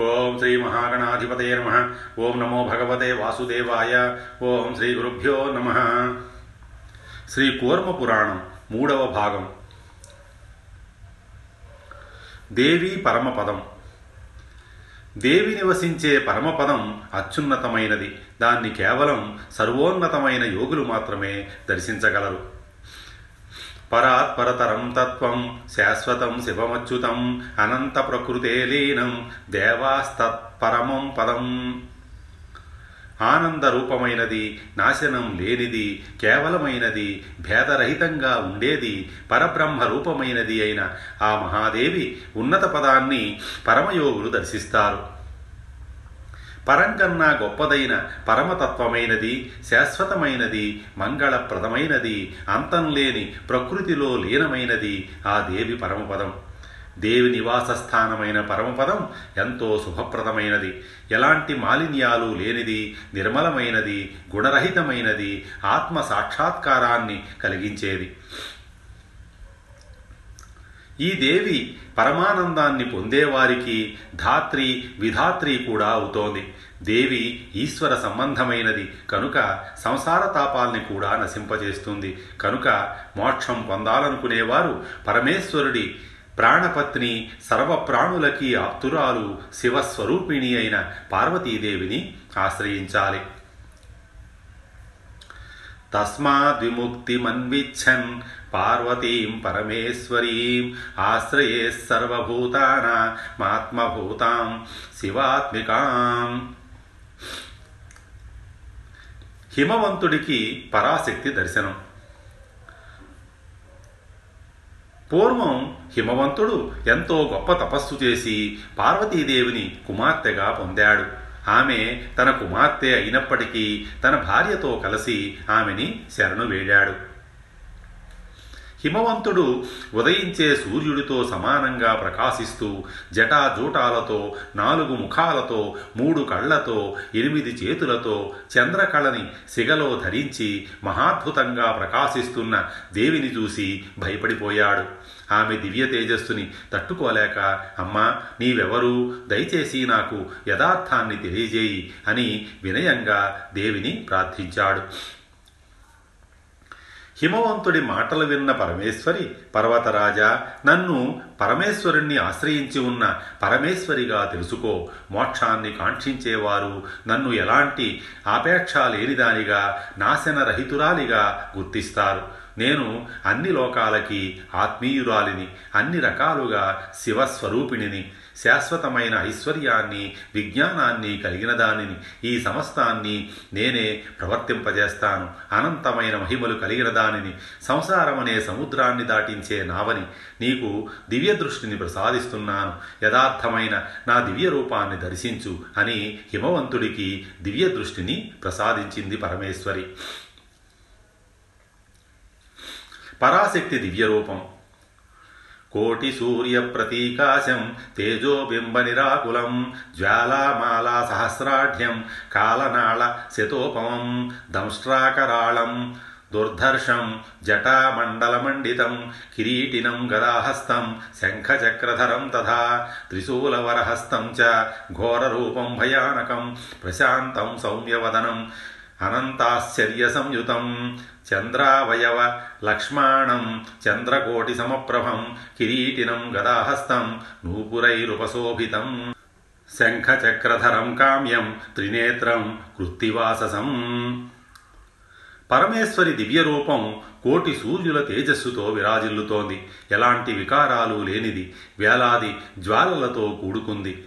ఓం శ్రీ మహాగణాధిపతయ నమ. ఓం నమో భగవతే వాసుదేవాయ. ఓం శ్రీ గురుభ్యో నమ. శ్రీ కూర్మ పురాణం మూడవ భాగం. దేవి పరమపదం. దేవి నివసించే పరమపదం అత్యున్నతమైనది. దాన్ని కేవలం సర్వోన్నతమైన యోగులు మాత్రమే దర్శించగలరు. పరాత్పరతరం తత్వం శాశ్వతం శివమచ్యుతం అనంత ప్రకృతే లీనం దేవాస్తత్పరమం పదం. ఆనంద రూపమైనది నాశనం లేనిది కేవలమైనది భేదరహితంగా ఉండేది పరబ్రహ్మ రూపమైనది అయిన ఆ మహాదేవి ఉన్నత పదాన్ని పరమయోగులు దర్శిస్తారు. పరంకన్నా గొప్పదైన పరమతత్వమైనది శాశ్వతమైనది మంగళప్రదమైనది అంతం లేని ప్రకృతిలో లీనమైనది ఆ దేవి పరమపదం. దేవి నివాస స్థానమైన పరమపదం ఎంతో శుభప్రదమైనది. ఎలాంటి మాలిన్యాలు లేనిది నిర్మలమైనది గుణరహితమైనది ఆత్మ సాక్షాత్కారాన్ని కలిగించేది. ఈ దేవి పరమానందాన్ని పొందేవారికి ధాత్రి విధాత్రి కూడా అవుతోంది. దేవి ఈశ్వర సంబంధమైనది కనుక సంసార తాపాల్ని కూడా నశింపజేస్తుంది. కనుక మోక్షం పొందాలనుకునేవారు పరమేశ్వరుడి ప్రాణపత్ని సర్వప్రాణులకి ఆప్తురాలు శివస్వరూపిణి అయిన పార్వతీదేవిని ఆశ్రయించాలి. తస్మాద్విముక్తిమన్విచ్చన్ పార్వతీం పరమేశ్వరీం ఆశ్రయే సర్వభూతానామాత్మభూతాం శివాత్మికాం. హిమవంతుడికి పరాశక్తి దర్శనం. పూర్వం హిమవంతుడు ఎంతో గొప్ప తపస్సు చేసి పార్వతీదేవిని కుమార్తెగా పొందాడు. ఆమె తన కుమార్తె అయినప్పటికీ తన భార్యతో కలిసి ఆమెని శరణు వేడాడు. హిమవంతుడు ఉదయించే సూర్యుడితో సమానంగా ప్రకాశిస్తూ జటాజూటాలతో నాలుగు ముఖాలతో మూడు కళ్ళతో ఎనిమిది చేతులతో చంద్రకళని సిగలో ధరించి మహాద్భుతంగా ప్రకాశిస్తున్న దేవిని చూసి భయపడిపోయాడు. ఆమె దివ్య తేజస్సుని తట్టుకోలేక అమ్మా నీవెవరు? దయచేసి నాకు యథార్థాన్ని తెలియజేయి అని వినయంగా దేవిని ప్రార్థించాడు. హిమవంతుడి మాటలు విన్న పరమేశ్వరి పర్వతరాజా నన్ను పరమేశ్వరుణ్ణి ఆశ్రయించి ఉన్న పరమేశ్వరిగా తెలుసుకో. మోక్షాన్ని కాంక్షించేవారు నన్ను ఎలాంటి ఆపేక్ష లేనిదానిగా నాశనరహితురాలిగా గుర్తిస్తారు. నేను అన్ని లోకాలకి ఆత్మీయురాలిని అన్ని రకాలుగా శివస్వరూపిణిని శాశ్వతమైన ఐశ్వర్యాన్ని విజ్ఞానాన్ని కలిగిన దానిని ఈ సమస్తాన్ని నేనే ప్రవర్తింపజేస్తాను. అనంతమైన మహిమలు కలిగిన దానిని సంసారమనే సముద్రాన్ని దాటించే నావని నీకు దివ్య దృష్టిని ప్రసాదిస్తున్నాను. యథార్థమైన నా దివ్య రూపాన్ని దర్శించు అని హిమవంతుడికి దివ్య దృష్టిని ప్రసాదించింది పరమేశ్వరి. పరాశక్తి దివ్యరూపం. కోటి సూర్య ప్రతీకాశం తేజోబింబ నిరాకులం జ్వాలామాలా సహస్రాఢ్యం కాలనాళ శతోపమం దంష్ట్రాకరాళం దుర్ధర్షం జటామండలమండితం కిరీటినం గదాహస్తం శంఖచక్రధరం తథా త్రిశూలవరహస్తం చ ఘోరరూపం భయానకం ప్రశాంతం సౌమ్యవదనం అనంతాశ్చర్య సంయుతం చంద్రావయవ లక్ష్మాణం చంద్రకోటి సమప్రభం కిరీటినం గదాహస్తం నూపురైరుపశోభితం శంఖచక్రధరం కామ్యం త్రినేత్రం కృత్తివాససం పరమేశ్వరి దివ్యరూపం కోటి సూర్యుల తేజస్సుతో విరాజిల్లుతోంది. ఎలాంటి వికారాలు లేనిది. వేలాది జ్వాలలతో కూడుకుంది.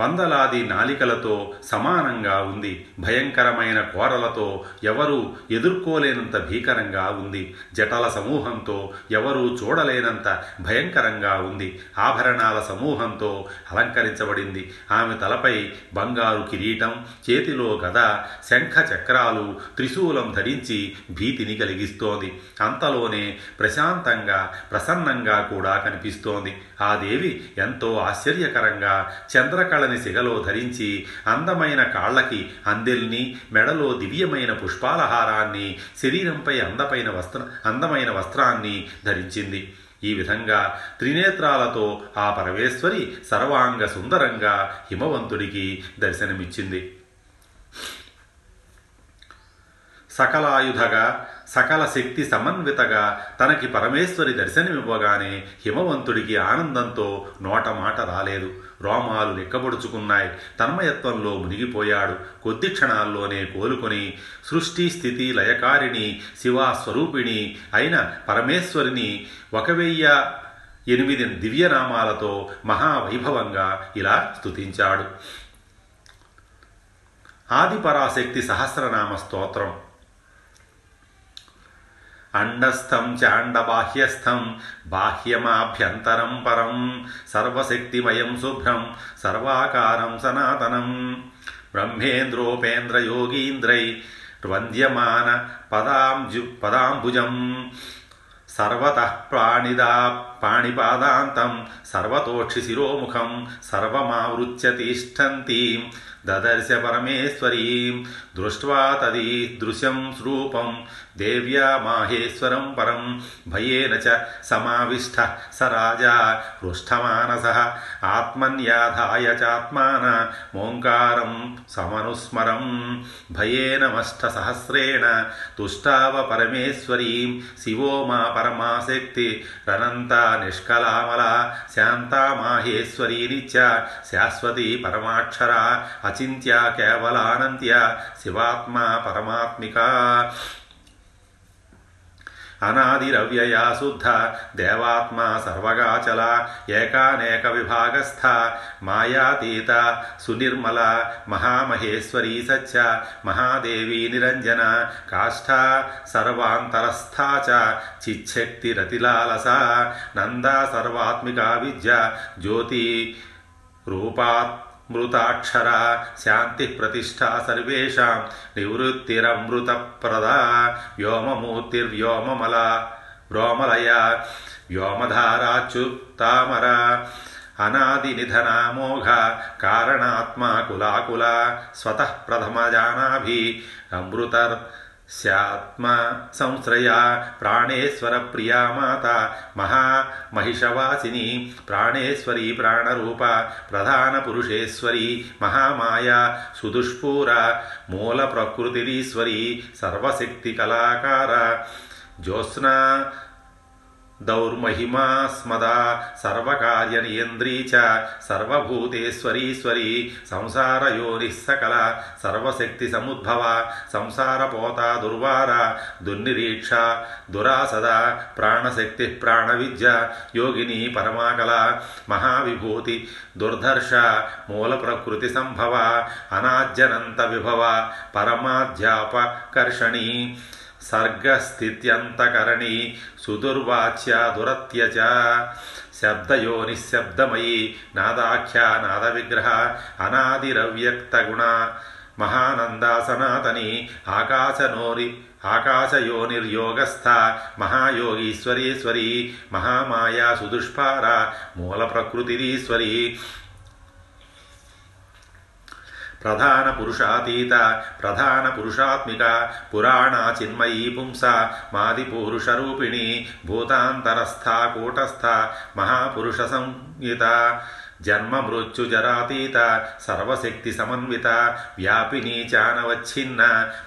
వందలాది నాలికలతో సమానంగా ఉంది భయంకరమైన కోరలతో ఎవరూ ఎదుర్కోలేనంత భీకరంగా ఉంది జటల సమూహంతో ఎవరూ చూడలేనంత భయంకరంగా ఉంది ఆభరణాల సమూహంతో అలంకరించబడింది. ఆమె తలపై బంగారు కిరీటం చేతిలో గద శంఖ చక్రాలు త్రిశూలం ధరించి భీతిని కలిగిస్తోంది. అంతలోనే ప్రశాంతంగా ప్రసన్నంగా కూడా కనిపిస్తోంది. ఆ దేవి ఎంతో ఆశ్చర్యకరంగా చంద్రకళ చంద్రకళని సిగలో ధరించి అందమైన కాళ్ళకి అందెల్ని మెడలో దివ్యమైన పుష్పాలహారాన్ని శరీరంపై అందమైన వస్త్ర అందమైన వస్త్రాన్ని ధరించింది. ఈ విధంగా త్రినేత్రాలతో ఆ పరమేశ్వరి సర్వాంగ సుందరంగా హిమవంతుడికి దర్శనమిచ్చింది. సకలాయుధగా సకల శక్తి సమన్వితగా తనకి పరమేశ్వరి దర్శనమివ్వగానే హిమవంతుడికి ఆనందంతో నోట మాట రాలేదు. రోమాలు లెక్కబొడుచుకున్నాయి. తన్మయత్వంలో మునిగిపోయాడు. కొద్ది క్షణాల్లోనే కోలుకొని సృష్టి స్థితి లయకారిణి శివా స్వరూపిణి అయిన పరమేశ్వరిని ఒక వెయ్య ఎనిమిది దివ్యనామాలతో మహావైభవంగా ఇలా స్తుతించాడు. ఆదిపరాశక్తి సహస్రనామ స్తోత్రం. అండస్థం చాండబాహ్యస్థం బాహ్యమాభ్యంతరం పరం సర్వశక్తిమయం శుభ్రం సర్వాకారం సనాతనం. బ్రహ్మేంద్రోపేంద్రయోగీంద్రై వంద్యమాన పదాంజు పదాంబుజం. సర్వత ప్రాణిదా పాణిపాదాంతం సర్వతోక్షి శిరోముఖం సర్వమావృత్య తిష్టంతీం దదర్శ పరమేశ్వరీం దృష్ట్వా తదీదృశం రూపం దేవ్యా మాహేశ్వరం పరం భయేన చ సమావిష్ట స రాజా హృష్టమానస ఆత్మన్యాధాయ చాత్మాన ఓంకారం సమనుస్మరం భయేనమష్టసహస్రేణ తుష్టావ పరమేశ్వరీం శివో మా పరమాశక్తి రనంతా నిష్కలామల శాంతా నిత్య శాశ్వతి పరమాక్షర అచింత్య కేవలానంత్య శివాత్మ పరమాత్మిక. अनादिरव्यया शुद्ध देवात्मा सर्वगाचला, एकानेकविभागस्था, मायातीता, सुनिर्मला, महामहेश्वरी सच्च, महादेवी निरंजन काष्ठा, सर्वान्तरस्था च चिच्छक्तिरतिलालसा नन्दा सर्वात्मिका विद्या, ज्योति, रूपात् మృతాక్షర శాంతి ప్రతిష్ట సర్వేషాం. నివృత్తిరమృతప్రదా వ్యోమమూర్తిర్వ్యోమమల వ్రోమలయ వ్యోమధారాచ్యుతామర అనాది నిధనామోఘ కారణాత్మా కులాకుల స్వతః ప్రథమజానాభి అమృతర్ స్యాత్మ సంశ్రయా ప్రాణేశ్వర ప్రియా మాత మహామహిషవాసిని ప్రాణేశ్వరి ప్రాణరూప ప్రధాన పురుషేశ్వరి మహామాయా సుదుష్పూర మూల ప్రకృతిరీశ్వరి సర్వశక్తి కళాకార జ్యోత్స్నా దౌర్మహిమా స్మదా సర్వకార్యనియంద్రీ చ సర్వభూతేశ్వరీశ్వరి సంసారయోని సకల సర్వశక్తి సముద్భవ సంసారపోత దుర్వార దుర్నిరీక్ష దురాసద ప్రాణశక్తి ప్రాణవిద్య యోగిని పరమాకల మహావిభూతి దుర్ధర్ష మూల ప్రకృతి సంభవ అనాజ్యనంత విభవ పరమాధ్యాపకర్షణీ సర్గస్థిత్యంతకరణి సుదుర్వాచ్య దురత్యజ శబ్దయో నిశ్శబ్దమయీ నాదాఖ్య నాద విగ్రహ అనాదిరవ్యక్త మహానంద సనాతని ఆకాశనోరి ఆకాశయోనిర్యోగస్థ మహాయోగీశ్వరీశ్వరి మహామాయా సుదుష్పార మూల ప్రకృతిరీశ్వరీ ప్రధాన పురుషాతీత ప్రధాన పురుషాత్మిక పురాణ చిన్మయీ పుంస మాది పురుషరూపిణి భూతాంతరస్థ కూటస్థ మహాపురుష సంహిత జన్మ మృత్యు జరాతీత సర్వశక్తి సమన్విత వ్యాపిని చానవచ్ఛిన్న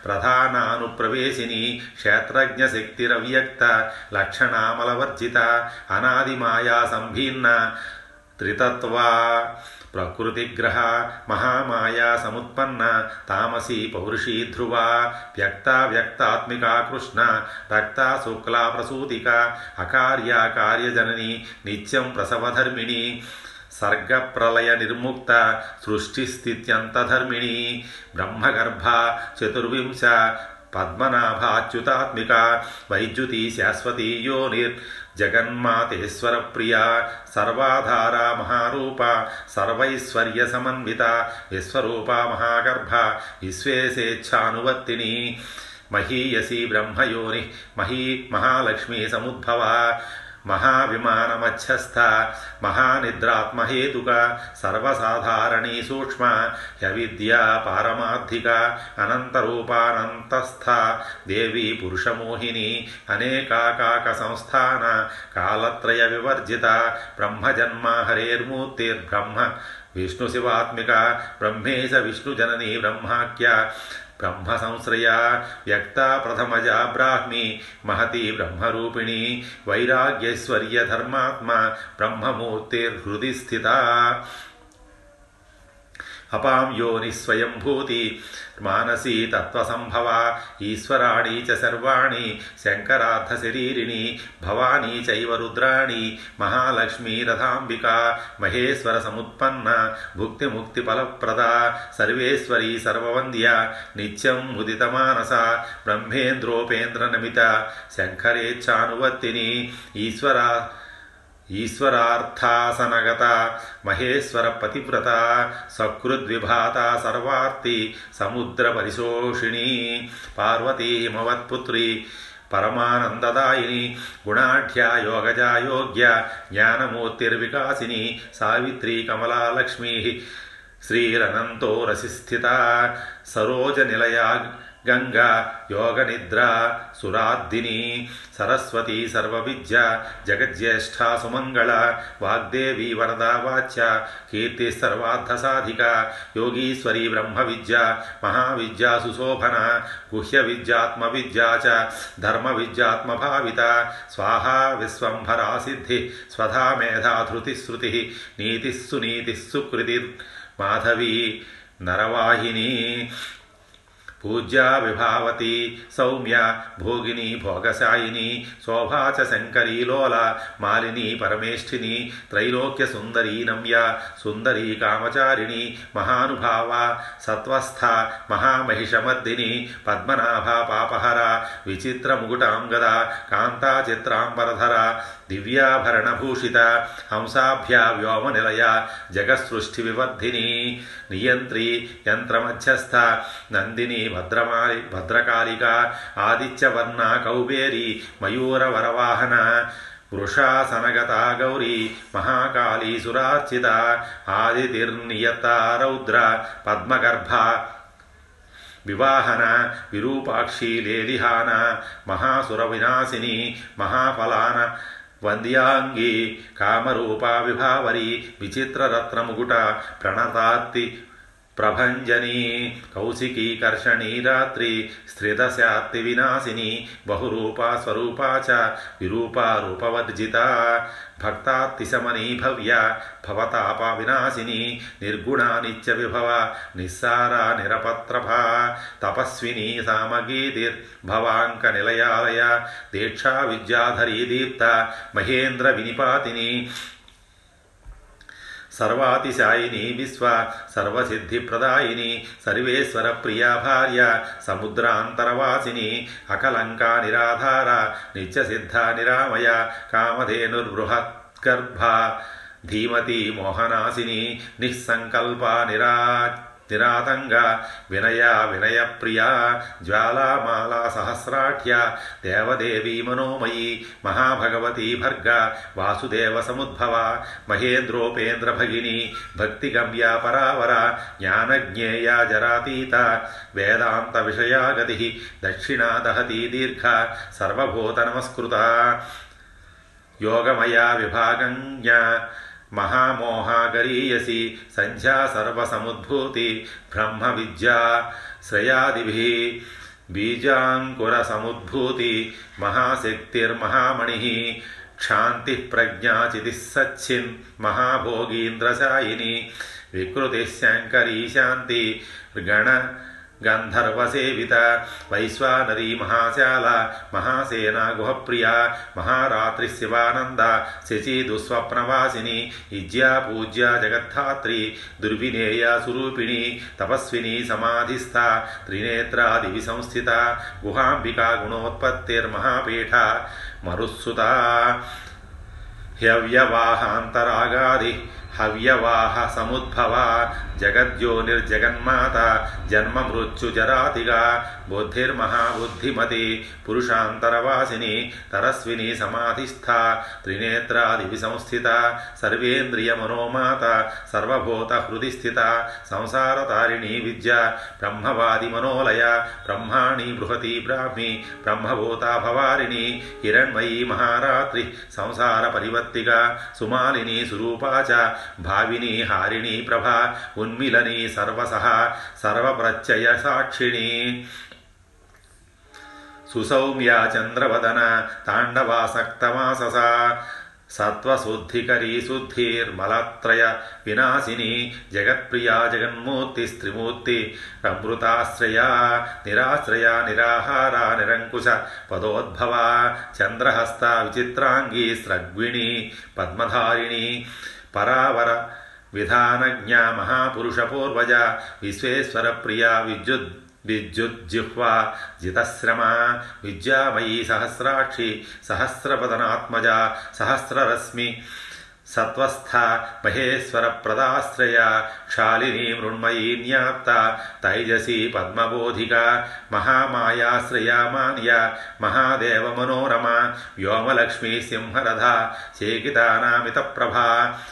ప్రధానానుప్రవేశిని క్షేత్రజ్ఞ శక్తిరవ్యక్త లక్షణామలవర్జిత అనాదిమాయా సంభిన్న త్రితత్వా ప్రకృతిగ్రహ మహామాయా సముత్పన్న తామసీ పౌరుషీ ధ్రువా వ్యక్త వ్యక్తాత్మికా కృష్ణ రక్త శుక్లా ప్రసూతిక అకార్య కార్యజనని నిత్యం ప్రసవధర్మిణి సర్గప్రలయ నిర్ముక్త సృష్టిస్థిత్యంతధర్మిణి బ్రహ్మగర్భ చతుర్వింశ పద్మనాభాచ్యుతాత్మిక వైద్యుతి శాశ్వతీ యోనిర్ जगन्मातेश्वरप्रिया सर्वाधारा महारूपा सर्वैश्वर्यसमन्विता विश्वरूपा महागर्भा विश्वेशेच्छानुवर्तिनी महीयसी ब्रह्मयोनि मही महालक्ष्मी समुद्भवा మహావిమానమధ్యస్థ మహానిద్రాత్మహేతుక సర్వసాధారణీ సూక్ష్మ యవిద్యా పారమార్థిక అనంతరూపానంతస్థ దేవీ పురుషమోహిని అనేకాకాక సంస్థాన కాలత్రయ వివర్జిత బ్రహ్మజన్మ హరేర్మూర్తిర్బ్రహ్మ విష్ణుశివాత్మిక బ్రహ్మేశ విష్ణుజననీ బ్రహ్మాఖ్య బ్రహ్మ సంశ్రయ వ్యక్త ప్రథమజ బ్రాహ్మి మహతి బ్రహ్మరూపిణి వైరాగ్యైశ్వర్య ధర్మాత్మ బ్రహ్మమూర్తిర్హృది స్థిత అపాం యోని స్వయంభూతి మానసీ తత్వసంభవ ఈశ్వరాణి చ సర్వాణి శంకరార్థశరీరిణి భవానీ చైవ రుద్రాణి మహాలక్ష్మీ రథాంబిక మహేశ్వర సముత్పన్న భుక్తిముక్తి ఫలప్రద సర్వేశ్వరీ సర్వవంద్య నిత్యం ముదితమానస బ్రహ్మేంద్రోపేంద్ర నమిత శంకరేచ్ఛానువర్తిని ఈశ్వర ఈశ్వరార్థాసనగత మహేశ్వర పతివ్రత సకృద్విభాత సర్వార్తి సముద్ర పరిశోషిణి పార్వతీ హిమవత్పుత్రి పరమానందదాయిని గుణాఢ్యా యోగజా యోగ్య జ్ఞానమూర్తిర్వికాసిని సావిత్రి కమలాలక్ష్మీ శ్రీరనంతో రసిస్థిత సరోజ గంగా యోగ నిద్ర సురాద్దిని సరస్వతి సర్వవిద్య జగజ్యేష్ఠ సుమంగళ వాగ్దేవి వరదా వాచ్య కీర్తి సర్వార్థసాధిక యోగీశ్వరి బ్రహ్మ విద్య మహావిద్యా సుశోభన గుహ్య విద్యాత్మ విద్యా చ ధర్మ విద్యాత్మభావిత స్వాహా విశ్వంభరా సిద్ధి స్వధా మేధాధృతి శృతి నీతిస్సు నీతిస్సు కృతి మాధవి నరవాహిని పూజ్యా విభావతి సౌమ్య భోగిని భోగశాయిని శోభా చ లోల మాలిని పరమేష్ఠిని త్రైలోక్య సుందరీ నమ్య సుందరీ కామచారిణి మహానుభావ సత్వస్థ మహామహిషమర్దిని పద్మనాభ పాపహర విచిత్ర ముగుటాంగద కాంతా చిత్రాంబరధర దివ్యాభరణభూషిత హంసాభ్యా వ్యోమనిలయ జగసృష్టి వివర్ధిని నియంత్రి యంత్రమధ్యస్థ నందిని భద్రమాలి భద్రకాళిక ఆదిత్యవర్ణ కౌబేరి మయూరవరవాహన వృషాసనగత గౌరీ మహాకాళీ సురార్చిత ఆదితిర్నియత రౌద్ర పద్మగర్భ వివాహన విరూపాక్షి లేలిహాన మహాసురవినాశిని మహాఫలాన వంద్యాంగి కామరూపా విభావరి విచిత్రరత్నముగుట ప్రణతాత్తి ప్రభంజనీ కౌశికీ కర్షణీ రాత్రి స్త్రిదశాత్తి వినాశిని బహురూపా స్వరూపా చ విరూపా రూపవర్జిత భక్తాత్తిశమనీ భవ్య భవతాప వినాశిని నిర్గుణా నిత్య విభవ నిస్సారా నిరపత్రభ తపస్విని సామగీతిర్భవాంక నిలయాలయ దీక్షా విద్యాధరీ దీప్త మహేంద్ర వినిపాతిని సర్వాతిశాయిని విశ్వ సర్వసిద్ధిప్రదాయిని సర్వేశ్వర ప్రియా భార్య సముద్రాంతరవాసిని అకలంకా నిరాధార నిత్యసిద్ధ నిరామయ కామధేనుర్బృహత్గర్భ ధీమతి మోహనాశిని నిస్సంకల్ప నిరాచ ನಿರಾತಂಗ ವಿನಯ ವಿನಯ ಪ್ರಿಯ ಜ್ವಾಲಾಮಾಲಾ ಸಹಸ್ರಾಢ್ಯ ದೇವದೇವಿ ಮನೋಮಯಿ ಮಹಾಭಗವತಿ ಭರ್ಗ ವಾಸುದೇವ ಸಮುದ್ಭವ ಮಹೇಂದ್ರೋಪೇಂದ್ರ ಭಗಿನಿ ಭಕ್ತಿಗಮ್ಯ ಪರಾವರ ಜ್ಞಾನಜ್ಞೇಯ ಜರಾತೀತ ವೇದಾಂತ ವಿಷಯಾಗತಿ ದಕ್ಷಿಣಾ ದಹತಿ ದೀರ್ಘ ಸರ್ವಭೂತ ನಮಸ್ಕೃತ ಯೋಗಮಯ ವಿಭಾಗಜ್ಞ महामोहागरीयसी सन्ध्या सर्वसमुद्भूति, ब्रह्मविद्या, श्रयादिभिः, बीजाङ्कुरसमुद्भूति, महाशक्तिर्महामणिः क्षान्तिः प्रज्ञा चितिः सच्छिन् महाभोगीन्द्रशायिनी, विकृतिः शाङ्करी शान्ति, गण గంధర్వసేవిత వైశ్వానరీ మహాశాల మహాసేనా గుహప్రియ మహారాత్రి శివానంద శశి దుస్వప్నవాసిని ఇజ్యా పూజ్య జగద్ధాత్రి దుర్వినేయ సురూపిణి తపస్విని సమాధిస్థ త్రినేత్రాదివి సంస్థిత గుహాంబికా గుణోత్పత్తిర్మహాపీఠ మరుస్సుత హ్యవ్యవాహాంతరాగాది హవ్యవాహ సముద్భవ జగద్యోనిర్జగన్మాత జన్మ మృత్యు జరాతిగా బుద్ధిర్మహాబుద్ధిమతి పురుషాంతరవాసిని తరస్విని సమాధిస్థ త్రినేత్రాదివి సంస్థిత సర్వేంద్రియ మనోమాత సర్వభూత హృది స్థిత సంసారతారిణి విద్య బ్రహ్మవాది మనోలయ బ్రహ్మాణి బృహతి బ్రాహ్మి బ్రహ్మభూత భవారిణి హిరణ్మయీ మహారాత్రి సంసార పరివర్తిగా సుమాలిని సురూపాచ భావిని హారిణి ప్రభ ఉన్మిలని సర్వసహ సర్వప్రత్యయ సాక్షిణి సుసౌమ్యా చంద్రవదన తాండవాసక్తమాసస సత్వశుద్ధికరీ శుద్ధిర్మలత్రయ వినాశిని జగత్ప్రియా జగన్మూర్తి స్త్రిమూర్తి అమృతాశ్రయా నిరాశ్రయ నిరాహార నిరంకుశ పదోద్భవ చంద్రహస్త విచిత్రాంగి స్రగ్విణి పద్మధారిణి परावर। विधानज्ञा महापुरुषपूर्वजा विश्वेश्वरप्रिया विद्युद् विद्युज्जिह्वा। जितश्रमा। विद्यामयी सहस्राक्षी। सहस्रपदनात्मजा सहस्ररश्मि। సత్వస్థ మహేశ్వర ప్రదాశ్రయ క్షాళిని మృణ్మయీ న్యాప్త తైజసీ పద్మబోధిక మహామాయాశ్రయామాన్య మహాదేవ మనోరమ వ్యోమలక్ష్మీ సింహరథ చేకితానామిత ప్రభా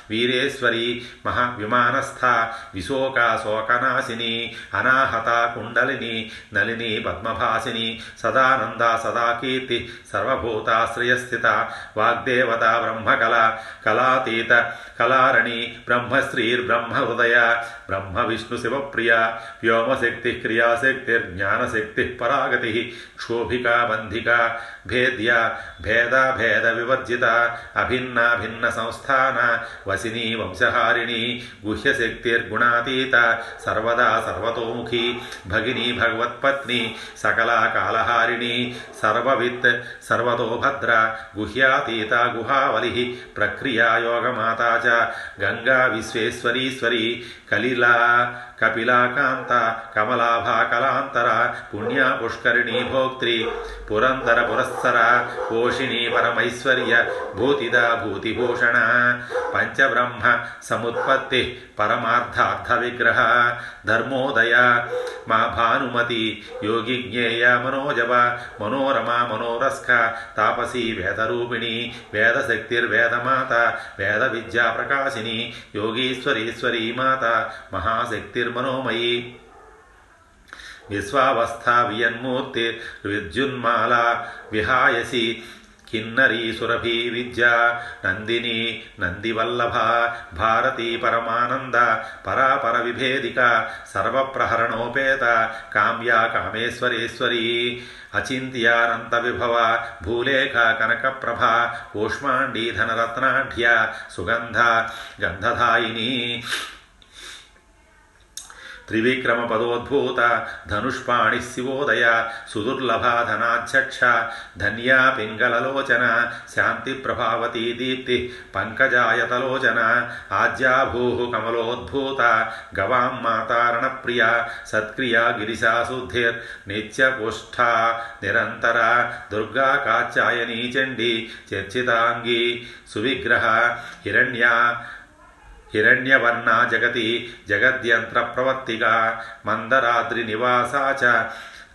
వీరేశ్వరి మహా విమానస్థ విశోక శోకనాశిని అనాహత కుండలిని నలిని పద్మభాసిని సదానంద సదాకీర్తి సర్వభూతాశ్రయస్థిత వాగ్దేవత బ్రహ్మకళ కళా ब्रह्मातीत कलारणी ब्रह्मश्रीर्ब्रह्म हृदय ब्रह्म विष्णु शिवप्रिया व्योमशक्तिः क्रियाशक्तिर्ज्ञानशक्तिः परागतिः, क्षोभिका, बन्धिका, भेद्या भेदाभेदविवर्जिता अभिन्ना भिन्नसंस्थाना वसिनी, वंशहारिणी गुह्यशक्तिर्गुणातीता सर्वदा सर्वतोमुखी, भगिनी, भगवत्पत्नी, सकला, कालहारिणी, सर्ववित्, सर्वतो भद्रा, गुह्यातीता, गुहावलिः, प्रक्रियायो लोकमाता च गङ्गा विश्वेश्वरीश्वरी कलिला कपिलाकान्ता कमलाभा कलान्तरा पुण्या, पुष्करिणी, भोक्त्री पुरन्दरपुरःसर पोषिणी, परमैश्वर्य, भूतिदा, भूतिभूषण पञ्चब्रह्म समुत्पत्तिः, परमार्थार्थविग्रह, धर्मोदया, मा भानुमति योगिज्ञेया मनोजव मनोरमा मनोरस्का तापसी, वेदरूपिणी, वेदशक्तिर्वेदमाता वेद మనోరస్క వేద విద్యా ప్రకాశిని యోగీశ్వరీశ్వరీ మాత మహాశక్తిర్మనోమయీ విశ్వావస్థా వియన్మూర్తి విద్యున్మాల విహాయసి కిన్నరీ సురభి విద్య నందిని నందివల్లభ భారతీ పరమానంద పరాపర విభేదిక సర్వప్రహరణోపేత కామ్యా కామేశ్వరేశ్వరీ అచింత్యానంత విభవ భూలేఖ కనకప్రభ ఊష్మాండీ ధనరత్నాఢ్య సుగంధ గంధధాయిని త్రివిక్రమ పదోద్భూత ధనుష్పాణి శివోదయ సుదుర్లభాధనాధ్యక్ష ధన్యా పింగళలోచన శాంతి ప్రభావతీ దీప్తి పంకజాయతలోచన ఆజ్యాభూ కమలోద్భూత గవాం మాతారణ ప్రియ సత్క్రియా గిరిశాశుద్ధిర్ నిత్యపుష్ఠ నిరంతర దుర్గా కాచాయనీ చండీ చర్చితాంగి సువిగ్రహ హిరణ్య हिरण्यवर्णा जगति जगद्यंत्र प्रवर्ति मंदराद्रि निवास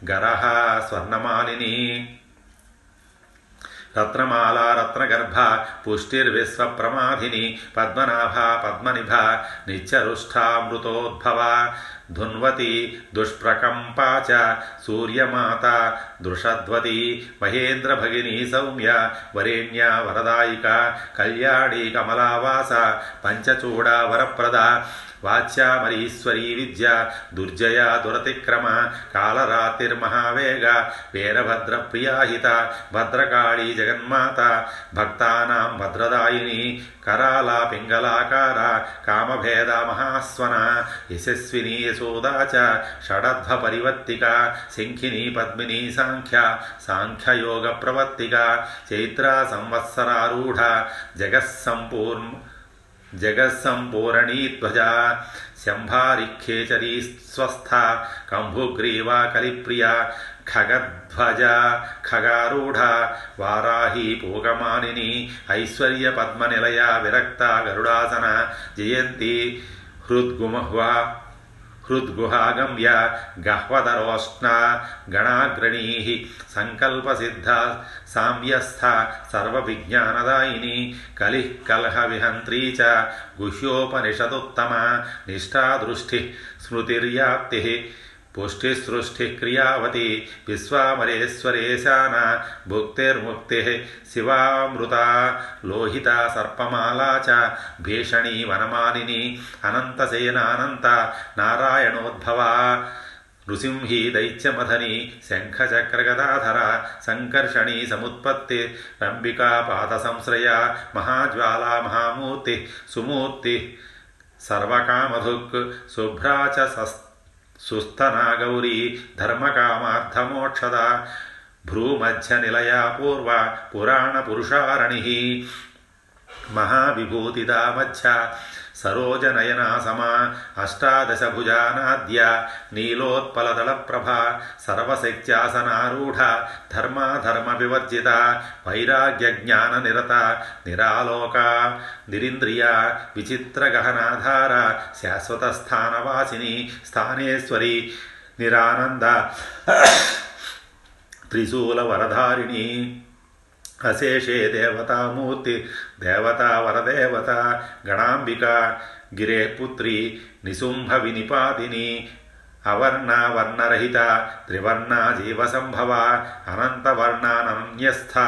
गरः स्वर्णमालिनी। रत्नमाला रत्नगर्भा पुष्टिर्विश्वप्रमाधिनी पद्मनाभा पद्मनिभा नित्यरुष्ठामृतोद्भवा। పద్మనిభ నిత్యరుష్టామృతోద్భవ ధున్వతి దుష్ప్రకంపా చ సూర్యమాత దృషధ్వతి మహేంద్రభగిని సౌమ్య వరేణ్య వరదాయిక కళ్యాణి కమలావాస పంచచూడ వరప్రద వాచ్యామరీశ్వరీ విద్య దుర్జయ దురతిక్రమ కాళరాతిర్మహావేగ వీరభద్ర ప్రియాహిత భద్రకాళీ జగన్మాత భక్తానాం భద్రదాయిని కరాల పింగళాకార కామభేద మహాస్వన యశస్విని యశోదా చ షడధ్వ పరివర్తిక శంఖిని పద్మిని సాంఖ్య సాంఖ్యయోగ ప్రవర్తిక చైత్ర సంవత్సరారూఢ జగస్సంపూర్ణ జగత్సంపూరణీ ధ్వజ శంభారిఖేచరీ స్వస్థ కంభుగ్రీవా కలిప్రియ ఖగధ్వజ ఖగారూఢ వారాహి పూగమానిని ఐశ్వర్య పద్మనిలయ విరక్త గరుడాసన జయంతి హృద్గుమహ్వా హృద్గుహాగమ్య గహ్వదరోష్ణ గణాగ్రణీ సంకల్పసిద్ధ సామ్యస్థ సర్వవిజ్ఞానదాయిని కలిః కలహ విహంత్రీ చ గుహ్యోపనిషదుత్తమ నిష్ఠాదృష్టి స్మృతిర్యాప్తి पुष्टिसृष्टिक्रियावती विश्वामरेश्वरेशाना भुक्तिर्मुक्ति शिवामृता लोहिता सर्पमाला च भीषणी वनमानिनी अनन्तसेनानन्ता नारायणोद्भवा नृसिंही दैत्यमधनी शङ्खचक्रगदाधरा सङ्कर्षणी समुत्पत्ति संश्रया महाज्वाला महामूर्तिः सुमूर्तिः सर्वकामधुक् शुभ्रा च सस्त శుభ్రా చ సస్ సుస్థనా గౌరీ ధర్మకామార్థమోక్షద భ్రూమధ్య నిలయా పూర్వ పురాణ పురుషారణి మహావిభూతిదా మధ్య సరోజనయనా సమా అష్టాదశభుజానాద్య నీలోత్పలదళప్రభ సర్వశక్త్యాసనారూఢ ధర్మాధర్మ వివర్జిత వైరాగ్యజ్ఞాన నిరత నిరాలోక నిరింద్రియ విచిత్రగహనాధార శాశ్వత స్థానవాసిని స్థానేశ్వరి నిరానంద త్రిశూల వరధారిణి ಅಶೇಷೇ ದೇವತಾಮೂರ್ತಿ ದೇವತಾ ವರದೇವತಾ, ಗಣಾಂಬಿಕಾ ಗಿರೆ ಪುತ್ರಿ ನಿಸುಂಭ ವಿನಿಪಾದಿನಿ, ಅವರ್ಣ ವರ್ಣರಹಿತ, ತ್ರಿವರ್ಣ ಜೀವಸಂಭವ ಅನಂತವರ್ಣಾನನ್ಯಸ್ಥ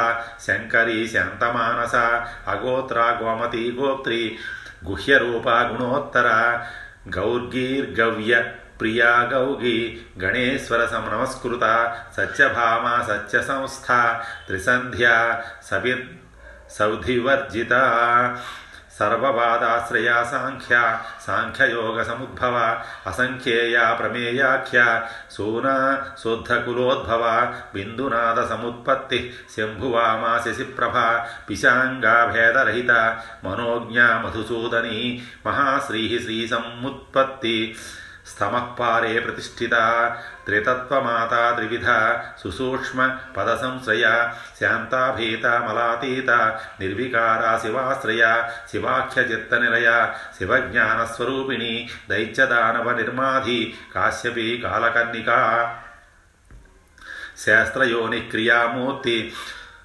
ಶಂಕರಿ ಶಾಂತಮಾನಸ, ಅಗೋತ್ರ ಗೋಮತಿ ಗೋತ್ರಿ, ಗುಹ್ಯರೂಪ ಗುಣೋತ್ತರ, ಗೌರ್ಗೀರ್ಗವ್ಯ प्रिया गौगी गणेशरसमस्कृता सच्य सच्यसंस्था ध्यासउिवर्जिता सवि सौधिवर्जिता सर्ववादाश्रया सांख्या सांख्ययोगसमुद्भव असङ्ख्येया प्रमेयाख्या, सूना शंभुवामा बिन्दुनादसमुत्पत्तिः प्रभा पिशांगा भेदरहिता, मनोज्ञा मधुसूदनी, महाश्री श्री समुत्पत्ति భేదరహిత మనోజ్ఞ మధుసూదని మహాశ్రీ శ్రీ సముత్పత్తి స్తమఃపారే ప్రతిష్ఠిత త్రితత్వమాతా త్రివిధ సుసూక్ష్మ పదసంశ్రయ శాంతాభీత మలాతీత నిర్వికారా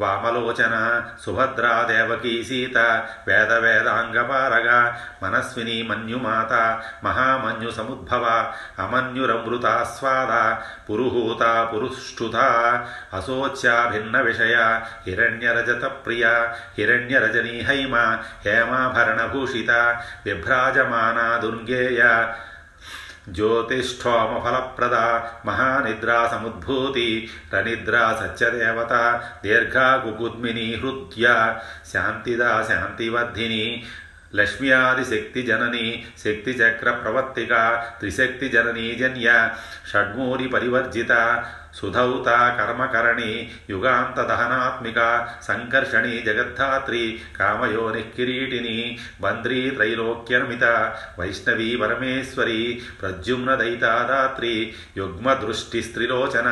వామలోచన సుభద్రా దేవకీ సీత వేద వేదాంగపారగ మనస్విని మన్యుమాత మహామన్యు సముద్భవ అమన్యురమృతాస్వాద పురుహూత పురుష్ఠుత అశోచ్య భిన్న విషయ హిరణ్యరజత ప్రియ హిరణ్యరజనీ హైమ హేమాభరణభూషిత విభ్రాజమానా దుర్గేయ ज्योतिष्ठोमफलप्रदा महानिद्रासमुद्भूति रनिद्रा सच्चदेवता दीर्घा गुगुद्मिनी हृद्या शान्तिदा शान्तिवर्धिनी శాంతివర్ధిని లక్ష్మ్యాదిశక్తి జనని శక్తి చక్ర ప్రవర్తిక త్రిశక్తి జననీ జన్య షడ్మూరి పరివర్జిత సుధౌత కర్మకరణి యుగాంత దహనాత్మిక సంకర్షణి జగద్ధాత్రి కామయోని కిరీటిని బంద్రీ త్రైలోక్యనమిత వైష్ణవీ పరమేశ్వరి ప్రద్యుమ్న దైతాదాత్రి యుగ్మదృష్టి స్త్రిలోచన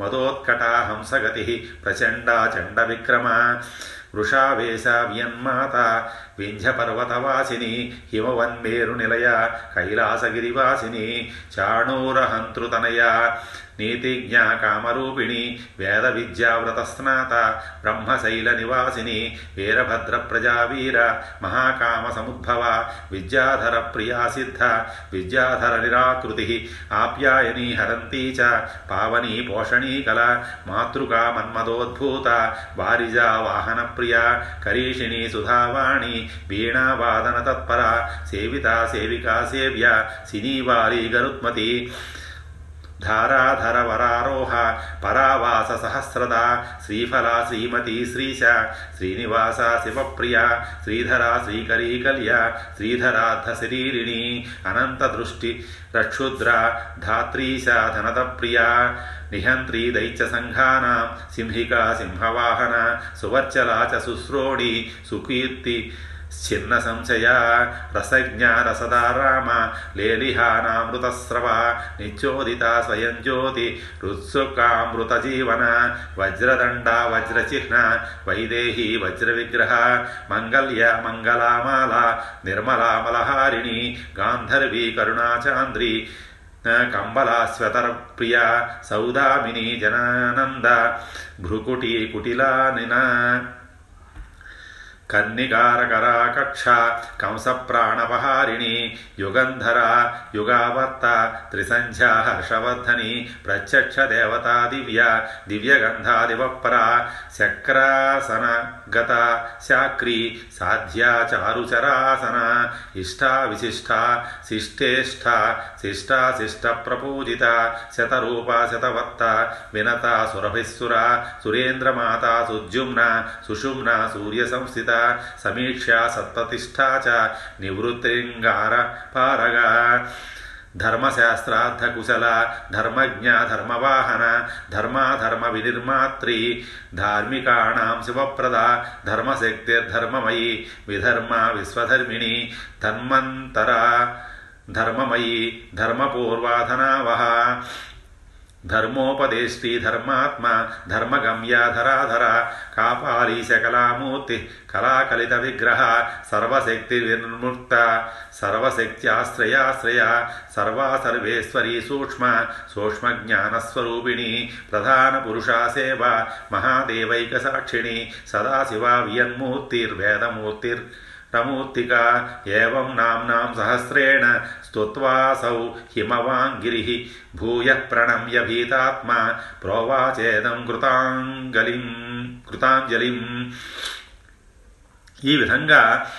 మదోత్కటా హంసగతి ప్రచండా చండ విక్రమ వృషావేశ వ్యన్మాత వింధ్యపర్వతవాసిని హిమవన్మేరు నిలయ కైలాసగిరివాసిని చాణూరహంతృతనయ నీతిజ్ఞా కామరూపిణి వేద విద్యావ్రతస్నాత బ్రహ్మశైల నివాసిని వీరభద్ర ప్రజావీర మహాకామ సముద్భవ విద్యాధర ప్రియా సిద్ధ విద్యాధర నిరాకృతి ఆప్యాయని హరంతీ చ పావని పోషణీ కల మాతృకా మన్మదోద్భూత వారిజా వాహన ప్రియ కరీషిణి సుధావాణి వీణావాదన తత్పర సేవిత సేవికా సేవ్య సినీవారి గరుత్మతి. ధారాధర వరారోహ పరావాస సహస్రద శ్రీఫల శ్రీమతి శ్రీశ శ్రీనివాస శివప్రియ శ్రీధర శ్రీకరీకల్య కల్య శ్రీధరార్థ శరీరిణి అనంత దృష్టి రక్షుద్ర ధాత్రీశ ధనతప్రియ నిహంత్రీ దైత్య సంఘానాం సింహికా సింహవాహన సువర్చలా చ శుశ్రోణి సుకీర్తి చిన్న సంశయ రసజ్ఞ రసదారామ లేలిహానామృతస్రవ నిత్యోదిత స్వయం జ్యోతి రుత్సుకామృత జీవన వజ్రదండ వజ్రచిహ్న వైదేహి వజ్ర విగ్రహ మంగళ్య మంగళామాల నిర్మలామలహారిణి గాంధర్వి కరుణాచాంద్రి కంబలాశ్వతర ప్రియ సౌదామిని జనానంద భ్రుకుటి కుటిలానిన కన్నిగారకరాకక్ష కంసప్రాణపహారిణి యుగంధర యుగావర్త త్రిసంధ్యా హర్షవర్ధని ప్రత్యక్ష దేవతా దివ్య దివ్యగంధాదివపర శక్రాసన గత శాక్రి సాధ్యా చారుచరాసన ఇష్టా విశిష్ట శిష్టేష్ట శిష్టాశిష్ట ప్రపూజిత శతరూప శతవత్త వినత సురభిస్సుర సురేంద్రమాత సుజుమ్న సుషుమ్న సూర్య సంస్థిత సమీక్ష సత్ప్రతిష్ఠా చ నివృత్తింగార పారగా ధర్మశాస్త్రార్థకుశల ధర్మజ్ఞ ధర్మవాహన ధర్మాధర్మ వినిర్మాత్రి ధార్మికాణం శివప్రద ధర్మశక్తిర్ధర్మమయి విధర్మ విశ్వధర్మిణి తన్మంతర ధర్మమయి ధర్మపూర్వాధనావహ ధర్మోపదేష్టి ధర్మాత్మ ధర్మగమ్యాధరాధర ధరాధర కాపాలి కళాకలిత విగ్రహ సర్వశక్తి నిర్మూర్త సర్వశక్త్యాశ్రయాశ్రయ సర్వా సర్వేశ్వరీ సూక్ష్మ సూక్ష్మజ్ఞానస్వరూపిణి ప్రధాన పురుషా సేవ మహాదేవైక సాక్షిణి సదాశివా వియన్మూర్తిర్వేదమూర్తిర్ రమూర్తిక ఏం నామ్నాం సహస్రేణ స్తువాసౌ హిమవాంగిరి భూయ ప్రణమ్య భీతాత్మ ప్రోవాచేదం కృతాంగలిం కృతాంజలిం. ఈ విధంగా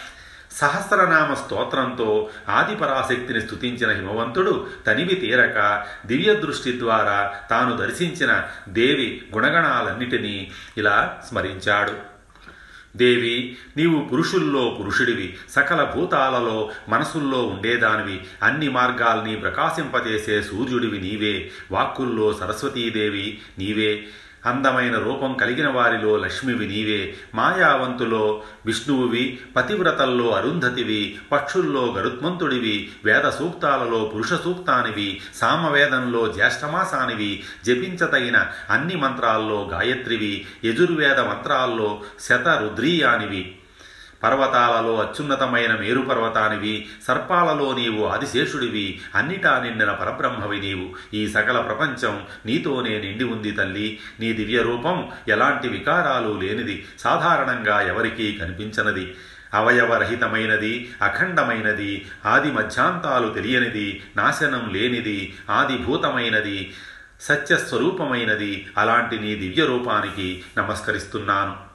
సహస్రనామ స్తోత్రంతో ఆదిపరాశక్తిని స్థుతించిన హిమవంతుడు తనివి తీరక దివ్య దృష్టి ద్వారా తాను దర్శించిన దేవి గుణగణాలన్నిటినీ ఇలా స్మరించాడు. దేవి నీవు పురుషుల్లో పురుషుడివి సకల భూతాలలో మనసుల్లో ఉండేదానివి అన్ని మార్గాల్ని ప్రకాశింపజేసే సూర్యుడివి నీవే వాక్కుల్లో సరస్వతీదేవి నీవే. అందమైన రూపం కలిగిన వారిలో లక్ష్మివి నీవే మాయావంతులో విష్ణువువి పతివ్రతల్లో అరుంధతివి పక్షుల్లో గరుత్మంతుడివి వేద సూక్తాలలో పురుష సూక్తానివి సామవేదంలో జ్యేష్ఠమాసానివి జపించతగిన అన్ని మంత్రాల్లో గాయత్రివి యజుర్వేద మంత్రాల్లో శత రుద్రీయానివి పర్వతాలలో అత్యున్నతమైన మేరు పర్వతానివి సర్పాలలో నీవు ఆదిశేషుడివి అన్నిటా నిండిన పరబ్రహ్మవి నీవు. ఈ సకల ప్రపంచం నీతోనే నిండి ఉంది తల్లి. నీ దివ్య రూపం ఎలాంటి వికారాలు లేనిది సాధారణంగా ఎవరికీ కనిపించనది. అవయవరహితమైనది అఖండమైనది ఆది మధ్యాంతాలు తెలియనిది నాశనం లేనిది ఆదిభూతమైనది సత్యస్వరూపమైనది అలాంటి నీ దివ్య రూపానికి నమస్కరిస్తున్నాను.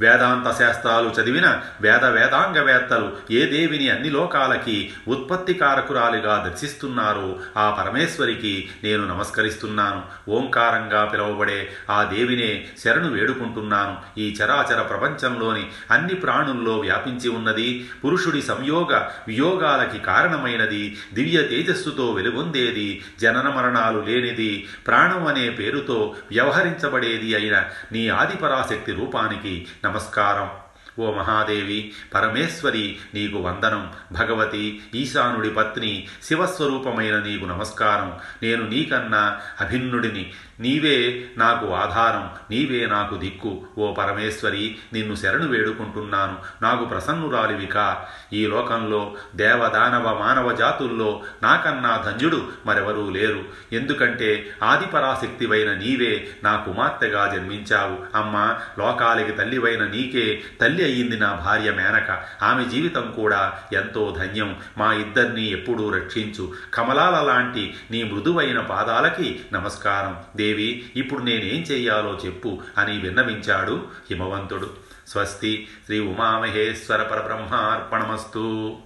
వేదాంత శాస్త్రాలు చదివిన వేద వేదాంగవేత్తలు ఏ దేవిని అన్ని లోకాలకి ఉత్పత్తి కారకురాలిగా దర్శిస్తున్నారో ఆ పరమేశ్వరికి నేను నమస్కరిస్తున్నాను. ఓంకారంగా పిలువబడే ఆ దేవినే శరణు వేడుకుంటున్నాను. ఈ చరాచర ప్రపంచంలోని అన్ని ప్రాణుల్లో వ్యాపించి ఉన్నది పురుషుడి సంయోగ వియోగాలకి కారణమైనది దివ్య తేజస్సుతో వెలుగొందేది జనన మరణాలు లేనిది ప్రాణం అనే పేరుతో వ్యవహరించబడేది అయిన నీ ఆదిపరాశక్తి రూపానికి నమస్కారం. ఓ మహాదేవి పరమేశ్వరి నీకు వందనం. భగవతి ఈశానుడి పత్ని శివస్వరూపమైన నీకు నమస్కారం. నేను నీకన్నా అభిన్నుడిని. నీవే నాకు ఆధారం నీవే నాకు దిక్కు. ఓ పరమేశ్వరి నిన్ను శరణు వేడుకుంటున్నాను. నాకు ప్రసన్నురాలివిక ఈ లోకంలో దేవదానవ మానవ జాతుల్లో నాకన్నా ధన్యుడు మరెవరూ లేరు. ఎందుకంటే ఆదిపరాశక్తివైన నీవే నా కుమార్తెగా జన్మించావు. అమ్మ లోకాలకి తల్లివైన నీకే తల్లి అయ్యింది నా భార్య మేనక. ఆమె జీవితం కూడా ఎంతో ధన్యం. మా ఇద్దరినీ ఎప్పుడూ రక్షించు. కమలాల లాంటి నీ మృదువైన పాదాలకి నమస్కారం. దేవి ఇప్పుడు నేనేం చెయ్యాలో చెప్పు అని విన్నవించాడు హిమవంతుడు. స్వస్తి శ్రీ ఉమామహేశ్వర పరబ్రహ్మార్పణమస్తు.